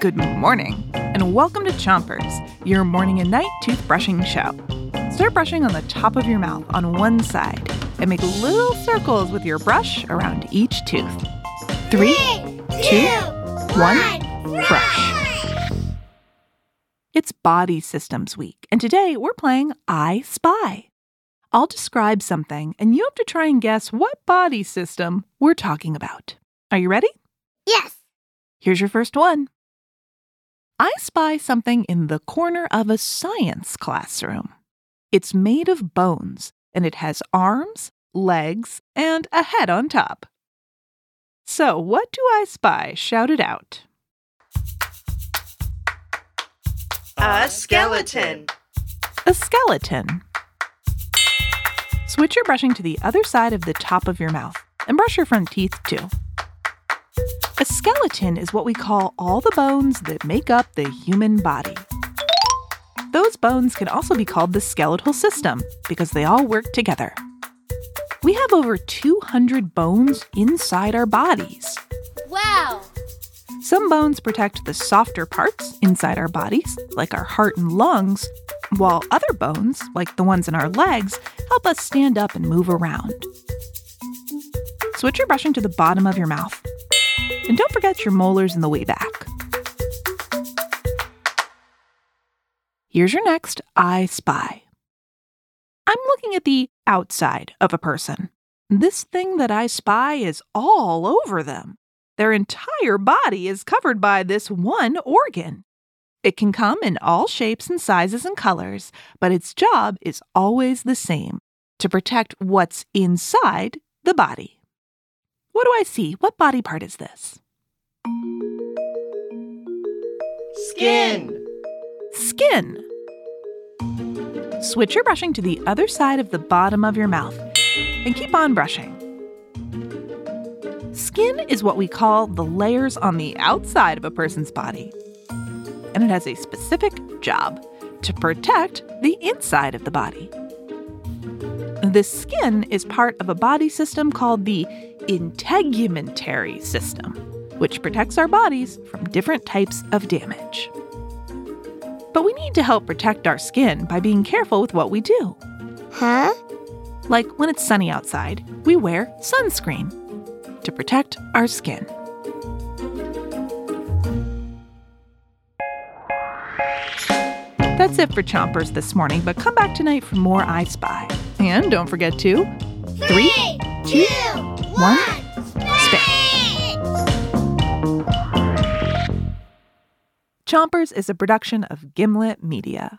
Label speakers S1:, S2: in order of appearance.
S1: Good morning, and welcome to Chompers, your morning and night toothbrushing show. Start brushing on the top of your mouth on one side and make little circles with your brush around each tooth. Three, two, one, brush. It's Body Systems Week, and today we're playing I Spy. I'll describe something, and you have to try and guess what body system we're talking about. Are you ready?
S2: Yes.
S1: Here's your first one. I spy something in the corner of a science classroom. It's made of bones, and it has arms, legs, and a head on top. So, what do I spy? Shout it out.
S3: A skeleton.
S1: A skeleton. Switch your brushing to the other side of the top of your mouth and brush your front teeth too. A skeleton is what we call all the bones that make up the human body. Those bones can also be called the skeletal system because they all work together. We have over 200 bones inside our bodies.
S2: Wow.
S1: Some bones protect the softer parts inside our bodies, like our heart and lungs, while other bones, like the ones in our legs, help us stand up and move around. Switch your brushing to the bottom of your mouth. And don't forget your molars in the way back. Here's your next I spy. I'm looking at the outside of a person. This thing that I spy is all over them. Their entire body is covered by this one organ. It can come in all shapes and sizes and colors, but its job is always the same to protect what's inside the body. What do I see? What body part is this?
S3: Skin.
S1: Skin. Switch your brushing to the other side of the bottom of your mouth and keep on brushing. Skin is what we call the layers on the outside of a person's body, and it has a specific job to protect the inside of the body. The skin is part of a body system called the integumentary system, which protects our bodies from different types of damage. But we need to help protect our skin by being careful with what we do.
S2: Huh?
S1: Like when it's sunny outside, we wear sunscreen to protect our skin. That's it for Chompers this morning, but come back tonight for more I Spy. And don't forget to three, two, one, spit. Chompers is a production of Gimlet Media.